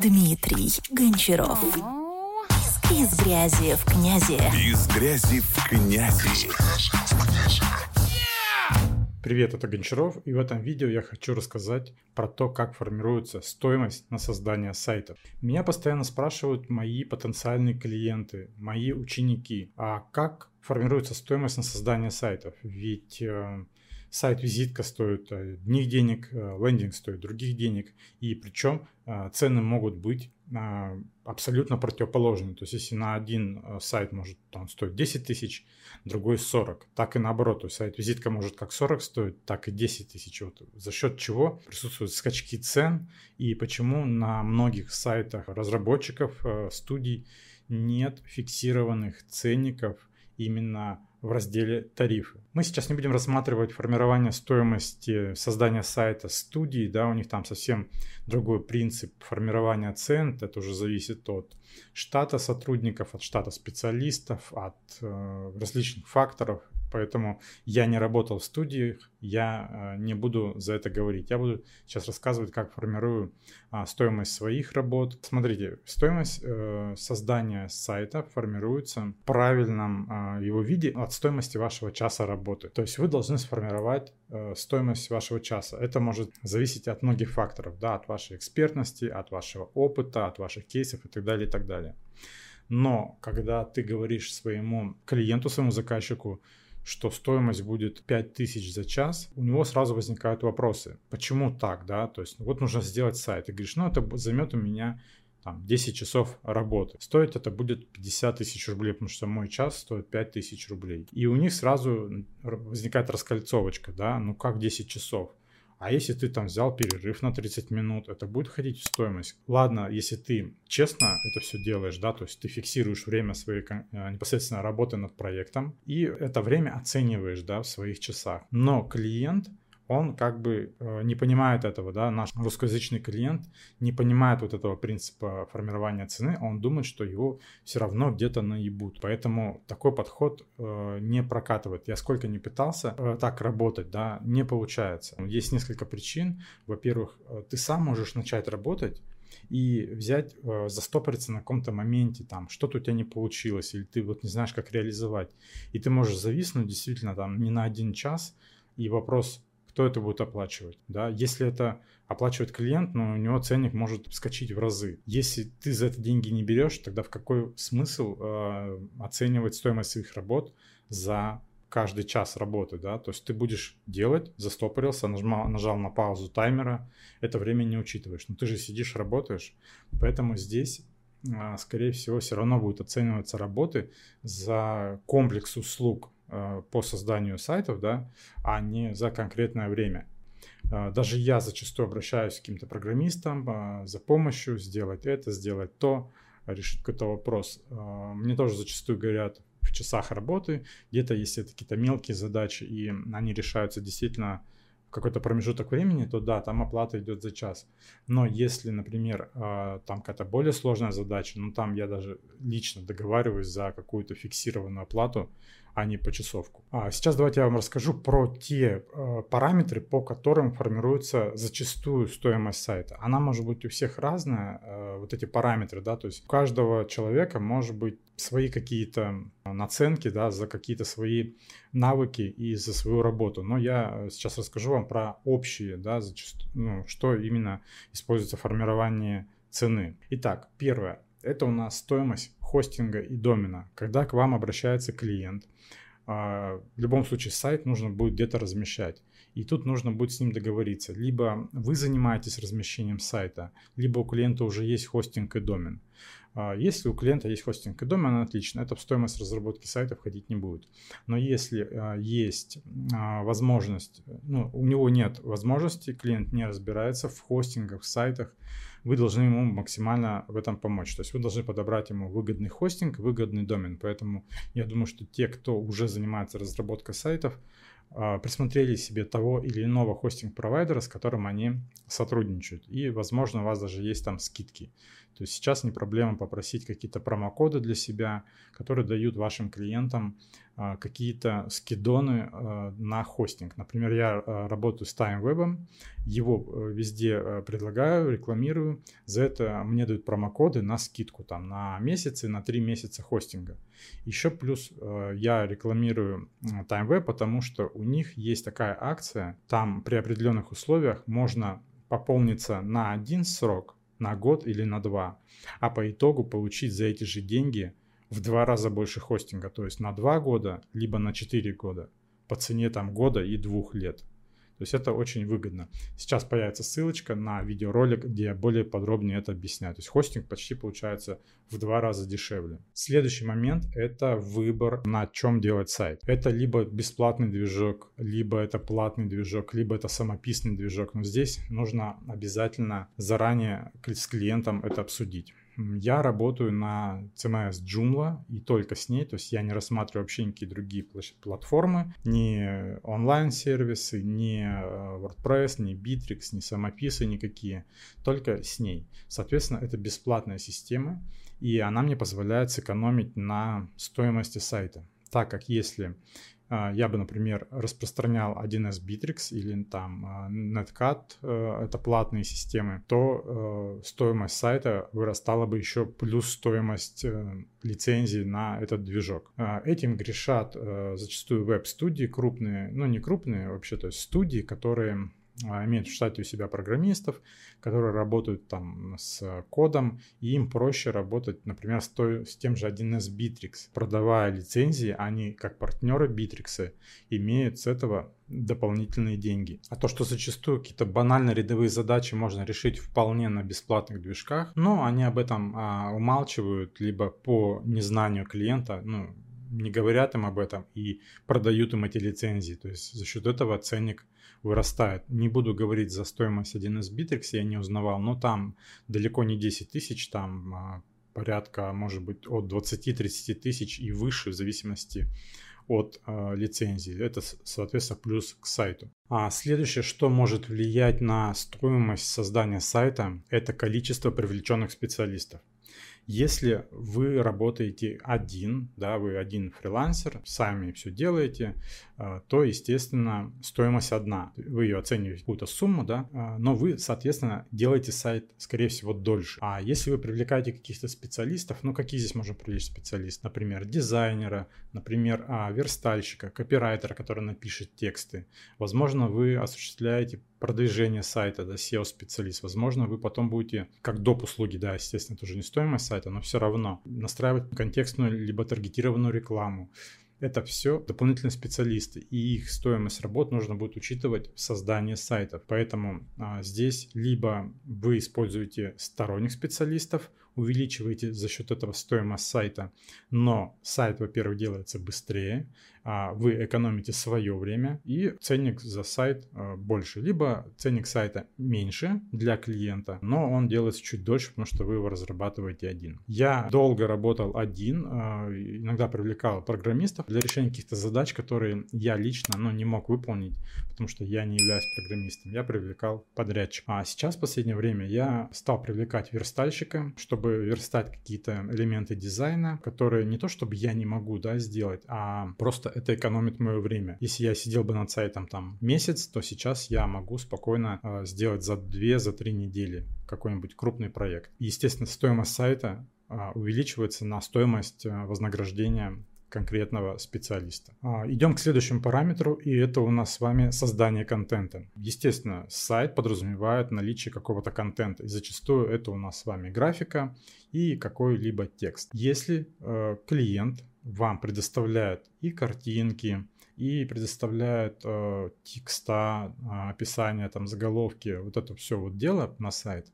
Дмитрий Гончаров. Из грязи в князи. Из грязи в князи. Привет, это Гончаров, и в этом видео я хочу рассказать про то, как формируется стоимость на создание сайтов. Меня постоянно спрашивают мои потенциальные клиенты, мои ученики, а как формируется стоимость на создание сайтов? Ведь э, сайт-визитка стоит одних денег, э, лендинг стоит других денег, и причем э, цены могут быть э, абсолютно противоположными. То есть если на один сайт может там, стоить 10 тысяч, другой 40, так и наоборот. То есть сайт-визитка может как 40 стоить, так и 10 тысяч. Вот за счет чего присутствуют скачки цен и почему на многих сайтах разработчиков, студий нет фиксированных ценников именно в разделе «Тарифы». Мы сейчас не будем рассматривать формирование стоимости создания сайта студии, да, у них там совсем другой принцип формирования цен, это уже зависит от штата сотрудников, от штата специалистов, от э, различных факторов, поэтому я не работал в студиях, я э, не буду за это говорить. Я буду сейчас рассказывать, как формирую а, стоимость своих работ. Смотрите, стоимость э, создания сайта формируется в правильном а, его виде от стоимости вашего часа работы. То есть вы должны сформировать э, стоимость вашего часа. Это может зависеть от многих факторов, да, от вашей экспертности, от вашего опыта, от ваших кейсов и так далее, и так далее. Но когда ты говоришь своему клиенту, своему заказчику, что стоимость будет 5000 за час, у него сразу возникают вопросы. Почему так, да? То есть вот нужно сделать сайт. И говоришь, ну это займет у меня там, 10 часов работы. Стоить это будет 50 тысяч рублей, потому что мой час стоит 5 тысяч рублей. И у них сразу возникает раскольцовочка, да, ну как 10 часов? А если ты там взял перерыв на 30 минут, это будет входить в стоимость. Ладно, если ты честно это все делаешь, да, то есть ты фиксируешь время своей э, непосредственно работы над проектом и это время оцениваешь, да, в своих часах. Но клиент он как бы э, не понимает этого, да, наш русскоязычный клиент не понимает вот этого принципа формирования цены, он думает, что его все равно где-то наебут. Поэтому такой подход э, не прокатывает. Я сколько не пытался э, так работать, да, не получается. Есть несколько причин. Во-первых, ты сам можешь начать работать, и взять, э, застопориться на каком-то моменте, там, что-то у тебя не получилось, или ты вот не знаешь, как реализовать. И ты можешь зависнуть действительно там не на один час, и вопрос, кто это будет оплачивать. Да? Если это оплачивает клиент, но у него ценник может скачать в разы. Если ты за это деньги не берешь, тогда в какой смысл э, оценивать стоимость своих работ за каждый час работы, да, то есть ты будешь делать, застопорился, нажал, нажал на паузу таймера, это время не учитываешь, но ты же сидишь, работаешь, поэтому здесь а, скорее всего, все равно будут оцениваться работы за комплекс услуг, Э, по созданию сайтов, да, а не за конкретное время. Э, даже я зачастую обращаюсь к каким-то программистам э, за помощью сделать это, сделать то, решить какой-то вопрос. Мне тоже зачастую говорят в часах работы, где-то если это какие-то мелкие задачи, и они решаются действительно какой-то промежуток времени, то да, там оплата идет за час. Но если, например, там какая-то более сложная задача, ну там я даже лично договариваюсь за какую-то фиксированную оплату, а не почасовку. А сейчас давайте я вам расскажу про те э, параметры, по которым формируется зачастую стоимость сайта. Она может быть у всех разная, э, вот эти параметры, да, то есть у каждого человека может быть свои какие-то наценки, да, за какие-то свои навыки и за свою работу. Но я сейчас расскажу вам про общие, да, зачастую, ну, что именно используется в формировании цены. Итак, первое, это у нас стоимость хостинга и домена. Когда к вам обращается клиент, а, в любом случае сайт нужно будет где-то размещать. И тут нужно будет с ним договориться. Либо вы занимаетесь размещением сайта, либо у клиента уже есть хостинг и домен. А, если у клиента есть хостинг и домен, отлично, это в стоимость разработки сайта входить не будет. Но если а, есть возможность, ну, у него нет возможности, клиент не разбирается в хостингах, в сайтах, вы должны ему максимально в этом помочь. То есть вы должны подобрать ему выгодный хостинг, выгодный домен. Поэтому я думаю, что те, кто уже занимается разработкой сайтов, а, присмотрели себе того или иного хостинг-провайдера, с которым они сотрудничают. И, возможно, у вас даже есть там скидки. То есть сейчас не проблема попросить какие-то промокоды для себя, которые дают вашим клиентам а, какие-то скидоны а, на хостинг. Например, я а, работаю с TimeWeb, его э, везде э, предлагаю, рекламирую. За это мне дают промокоды на скидку там на месяц и на три месяца хостинга. Еще плюс э, я рекламирую TimeWeb, потому что у них есть такая акция, там при определенных условиях можно пополниться на один срок, на год или на два, а по итогу получить за эти же деньги – в два раза больше хостинга, то есть на два года, либо на четыре года по цене там года и двух лет. То есть это очень выгодно. Сейчас появится ссылочка на видеоролик, где я более подробнее это объясняю. То есть хостинг почти получается в два раза дешевле. Следующий момент – это выбор, на чем делать сайт. Это либо бесплатный движок, либо это платный движок, либо это самописный движок. Но здесь нужно обязательно заранее с клиентом это обсудить. Я работаю на CMS Joomla и только с ней, то есть я не рассматриваю вообще никакие другие платформы, ни онлайн-сервисы, ни э, WordPress, ни Bittrex, ни самописы никакие, только с ней. Соответственно, это бесплатная система, и она мне позволяет сэкономить на стоимости сайта. Так как если я бы, например, распространял 1С Bittrex или там а, Netcat, э, это платные системы, то э, стоимость сайта вырастала бы еще плюс стоимость э, лицензии на этот движок. А, этим грешат зачастую веб-студии крупные, ну не крупные вообще, то есть студии, которые а, имеют в штате у себя программистов, которые работают там с кодом, и им проще работать, например, с, той, с тем же 1С Bittrex. Продавая лицензии, они, как партнеры Bittrex, имеют с этого дополнительные деньги. А то, что зачастую какие-то банально рядовые задачи можно решить вполне на бесплатных движках, но они об этом а, умалчивают, либо по незнанию клиента, ну, не говорят им об этом и продают им эти лицензии. То есть за счет этого ценник вырастает. Не буду говорить за стоимость 1С Bittrex, я не узнавал, но там далеко не 10 тысяч, там а, порядка, может быть, от 20-30 тысяч и выше, в зависимости от э, лицензии. Это, соответственно, плюс к сайту. А следующее, что может влиять на стоимость создания сайта, это количество привлеченных специалистов. Если вы работаете один, да, вы один фрилансер, сами все делаете, то, естественно, стоимость одна. Вы ее оцениваете какую-то сумму, да, а, но вы, соответственно, делаете сайт, скорее всего, дольше. А если вы привлекаете каких-то специалистов, ну, какие здесь можно привлечь специалист? Например, дизайнера, например, а, верстальщика, копирайтера, который напишет тексты. Возможно, вы осуществляете продвижение сайта, да, SEO-специалист. Возможно, вы потом будете, как доп. услуги, да, естественно, это уже не стоимость сайта, но все равно настраивать контекстную либо таргетированную рекламу. Это все дополнительные специалисты, и их стоимость работ нужно будет учитывать в создании сайтов. Поэтому а, здесь либо вы используете сторонних специалистов, увеличиваете за счет этого стоимость сайта, но сайт, во-первых, делается быстрее, вы экономите свое время и ценник за сайт а, больше, либо ценник сайта меньше для клиента, но он делается чуть дольше, потому что вы его разрабатываете один. Я долго работал один, а, иногда привлекал программистов для решения каких-то задач, которые я лично ну, не мог выполнить, потому что я не являюсь программистом. Я привлекал подрядчика. А сейчас в последнее время я стал привлекать верстальщика, чтобы верстать какие-то элементы дизайна, которые не то чтобы я не могу да, сделать, а просто это экономит мое время. Если я сидел бы над сайтом там месяц, то сейчас я могу спокойно э, сделать за 2-3 за недели какой-нибудь крупный проект. Естественно, стоимость сайта э, увеличивается на стоимость э, вознаграждения конкретного специалиста. Идем к следующему параметру, и это у нас с вами создание контента. Естественно, сайт подразумевает наличие какого-то контента, и зачастую это у нас с вами графика и какой-либо текст. Если э, клиент вам предоставляет и картинки, и предоставляет э, текста, э, описание, там, заголовки, вот это все вот дело на сайт,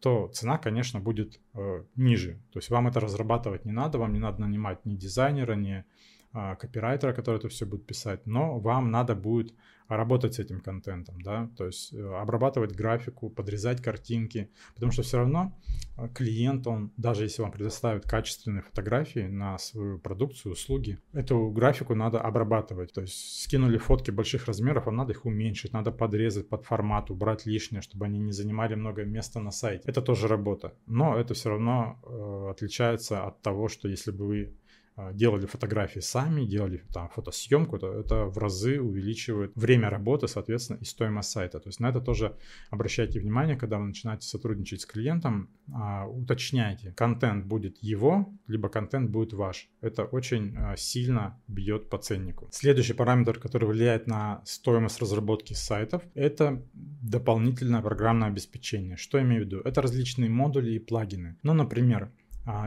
то цена, конечно, будет э, ниже. То есть вам это разрабатывать не надо, вам не надо нанимать ни дизайнера, ни э, копирайтера, который это все будет писать, но вам надо будет работать с этим контентом, да, то есть э, обрабатывать графику, подрезать картинки, потому что все равно э, клиент, он, даже если вам предоставит качественные фотографии на свою продукцию, услуги, эту графику надо обрабатывать, то есть скинули фотки больших размеров, вам надо их уменьшить, надо подрезать под формат, убрать лишнее, чтобы они не занимали много места на сайте. Это тоже работа, но это все равно э, отличается от того, что если бы вы делали фотографии сами, делали там фотосъемку, то это в разы увеличивает время работы, соответственно, и стоимость сайта. То есть на это тоже обращайте внимание, когда вы начинаете сотрудничать с клиентом, а, уточняйте, контент будет его, либо контент будет ваш. Это очень а, сильно бьет по ценнику. Следующий параметр, который влияет на стоимость разработки сайтов, это дополнительное программное обеспечение. Что я имею в виду? Это различные модули и плагины. Ну, например,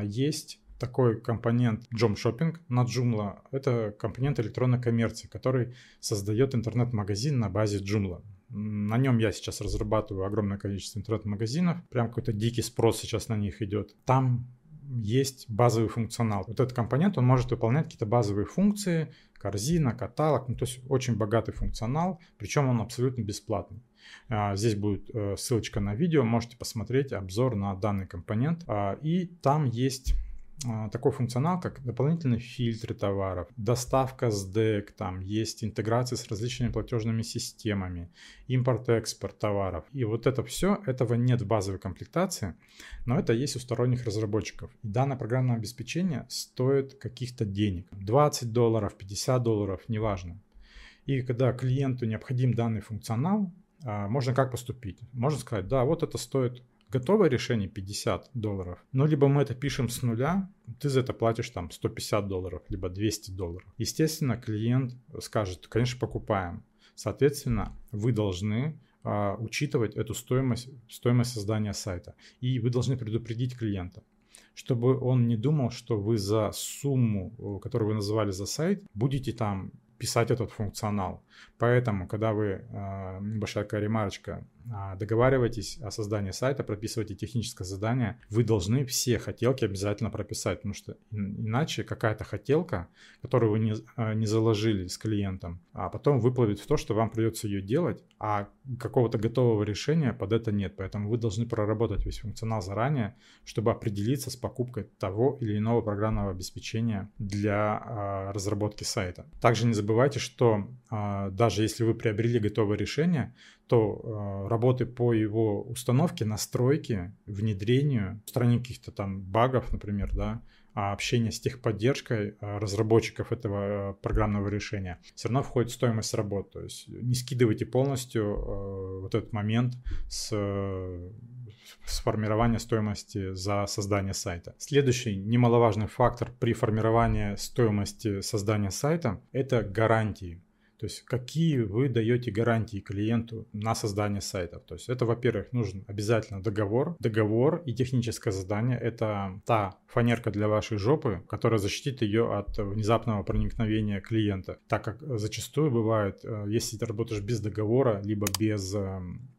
есть такой компонент Jom Shopping на Joomla. Это компонент электронной коммерции, который создает интернет-магазин на базе Joomla. На нем я сейчас разрабатываю огромное количество интернет-магазинов. Прям какой-то дикий спрос сейчас на них идет. Там есть базовый функционал. Вот этот компонент, он может выполнять какие-то базовые функции, корзина, каталог, ну, то есть очень богатый функционал, причем он абсолютно бесплатный. А, здесь будет э, ссылочка на видео, можете посмотреть обзор на данный компонент. А, и там есть такой функционал, как дополнительные фильтры товаров, доставка с DEC, там есть интеграция с различными платежными системами, импорт-экспорт товаров. И вот это все, этого нет в базовой комплектации, но это есть у сторонних разработчиков. И данное программное обеспечение стоит каких-то денег. 20 долларов, 50 долларов, неважно. И когда клиенту необходим данный функционал, а, можно как поступить? Можно сказать, да, вот это стоит готовое решение 50 долларов, но либо мы это пишем с нуля, ты за это платишь там 150 долларов, либо 200 долларов. Естественно, клиент скажет, конечно, покупаем. Соответственно, вы должны а, учитывать эту стоимость, стоимость создания сайта. И вы должны предупредить клиента чтобы он не думал, что вы за сумму, которую вы называли за сайт, будете там писать этот функционал. Поэтому, когда вы, а, небольшая такая ремарочка, а, договариваетесь о создании сайта, прописываете техническое задание, вы должны все хотелки обязательно прописать, потому что иначе какая-то хотелка, которую вы не, а, не заложили с клиентом, а потом выплывет в то, что вам придется ее делать, а какого-то готового решения под это нет. Поэтому вы должны проработать весь функционал заранее, чтобы определиться с покупкой того или иного программного обеспечения для разработки сайта. Также не забывайте, что даже если вы приобрели готовое решение, то э, работы по его установке, настройке, внедрению, устранению каких-то там багов, например, да, а общение с техподдержкой разработчиков этого программного решения все равно входит в стоимость работ. То есть не скидывайте полностью вот этот момент с с формирования стоимости за создание сайта. Следующий немаловажный фактор при формировании стоимости создания сайта – это гарантии. То есть какие вы даете гарантии клиенту на создание сайтов. То есть это, во-первых, нужен обязательно договор. Договор и техническое задание – это та фанерка для вашей жопы, которая защитит ее от внезапного проникновения клиента. Так как зачастую бывает, э, если ты работаешь без договора, либо без эм,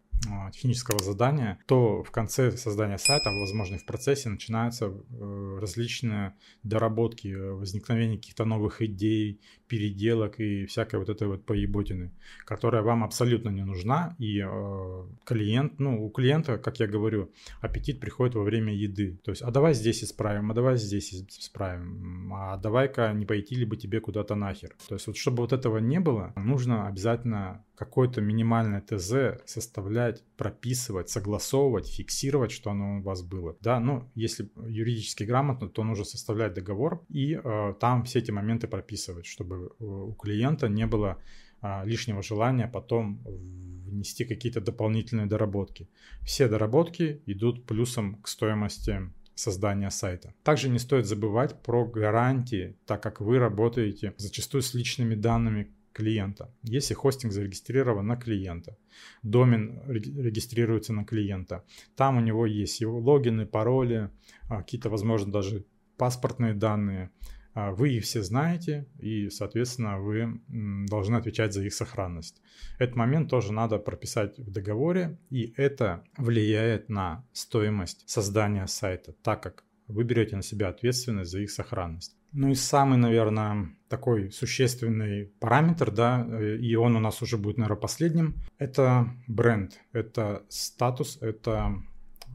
технического задания, то в конце создания сайта, возможно, и в процессе начинаются э, различные доработки, э, возникновение каких-то новых идей, переделок и всякой вот этой вот поеботины, которая вам абсолютно не нужна. И э, клиент, ну, у клиента, как я говорю, аппетит приходит во время еды. То есть, а давай здесь исправим, а давай здесь исправим, а давай-ка не пойти ли бы тебе куда-то нахер. То есть, вот чтобы вот этого не было, нужно обязательно какое-то минимальное ТЗ составлять, прописывать, согласовывать, фиксировать, что оно у вас было. Да, ну, если юридически грамотно, то нужно составлять договор и э, там все эти моменты прописывать, чтобы э, у клиента не было э, лишнего желания потом внести какие-то дополнительные доработки. Все доработки идут плюсом к стоимости создания сайта. Также не стоит забывать про гарантии, так как вы работаете зачастую с личными данными клиента. Если хостинг зарегистрирован на клиента, домен регистрируется на клиента, там у него есть его логины, пароли, а, какие-то, возможно, даже паспортные данные. А, вы их все знаете, и, соответственно, вы должны отвечать за их сохранность. Этот момент тоже надо прописать в договоре, и это влияет на стоимость создания сайта, так как вы берете на себя ответственность за их сохранность. Ну и самый, наверное, такой существенный параметр, да, и он у нас уже будет, наверное, последним, это бренд, это статус, это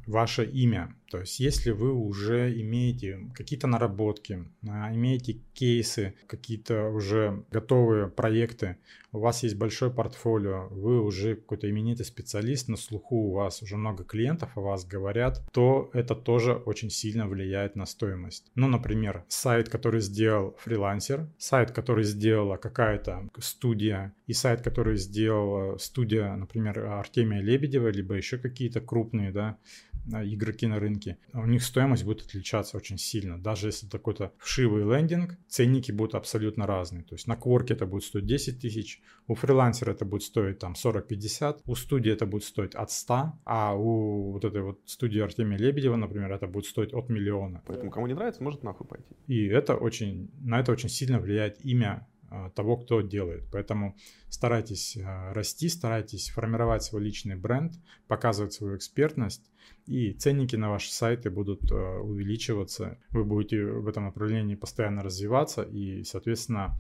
ваше имя. То есть, если вы уже имеете какие-то наработки, а, имеете кейсы, какие-то уже готовые проекты, у вас есть большое портфолио, вы уже какой-то именитый специалист, на слуху у вас уже много клиентов о вас говорят, то это тоже очень сильно влияет на стоимость. Ну, например, сайт, который сделал фрилансер, сайт, который сделала какая-то студия, и сайт, который сделала студия, например, Артемия Лебедева, либо еще какие-то крупные, да, игроки на рынке, у них стоимость будет отличаться очень сильно. Даже если это какой-то вшивый лендинг, ценники будут абсолютно разные. То есть на кворке это будет стоить 10 тысяч, у фрилансера это будет стоить там 40-50, у студии это будет стоить от 100, а у вот этой вот студии Артемия Лебедева, например, это будет стоить от миллиона. Поэтому кому не нравится, может нахуй пойти. И это очень, на это очень сильно влияет имя а, того, кто делает. Поэтому старайтесь а, расти, старайтесь формировать свой личный бренд, показывать свою экспертность, и ценники на ваши сайты будут а, увеличиваться. Вы будете в этом направлении постоянно развиваться и, соответственно,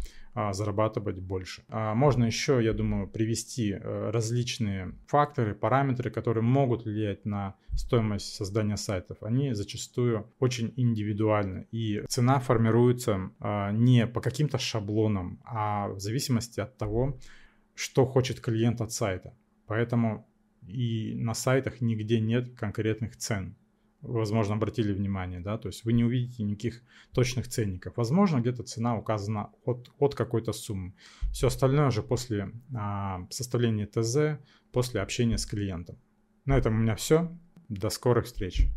зарабатывать больше. Можно еще, я думаю, привести различные факторы, параметры, которые могут влиять на стоимость создания сайтов. Они зачастую очень индивидуальны. И цена формируется не по каким-то шаблонам, а в зависимости от того, что хочет клиент от сайта. Поэтому и на сайтах нигде нет конкретных цен. Возможно, обратили внимание, да, то есть вы не увидите никаких точных ценников. Возможно, где-то цена указана от, от какой-то суммы. Все остальное уже после а, составления ТЗ, после общения с клиентом. На этом у меня все. До скорых встреч.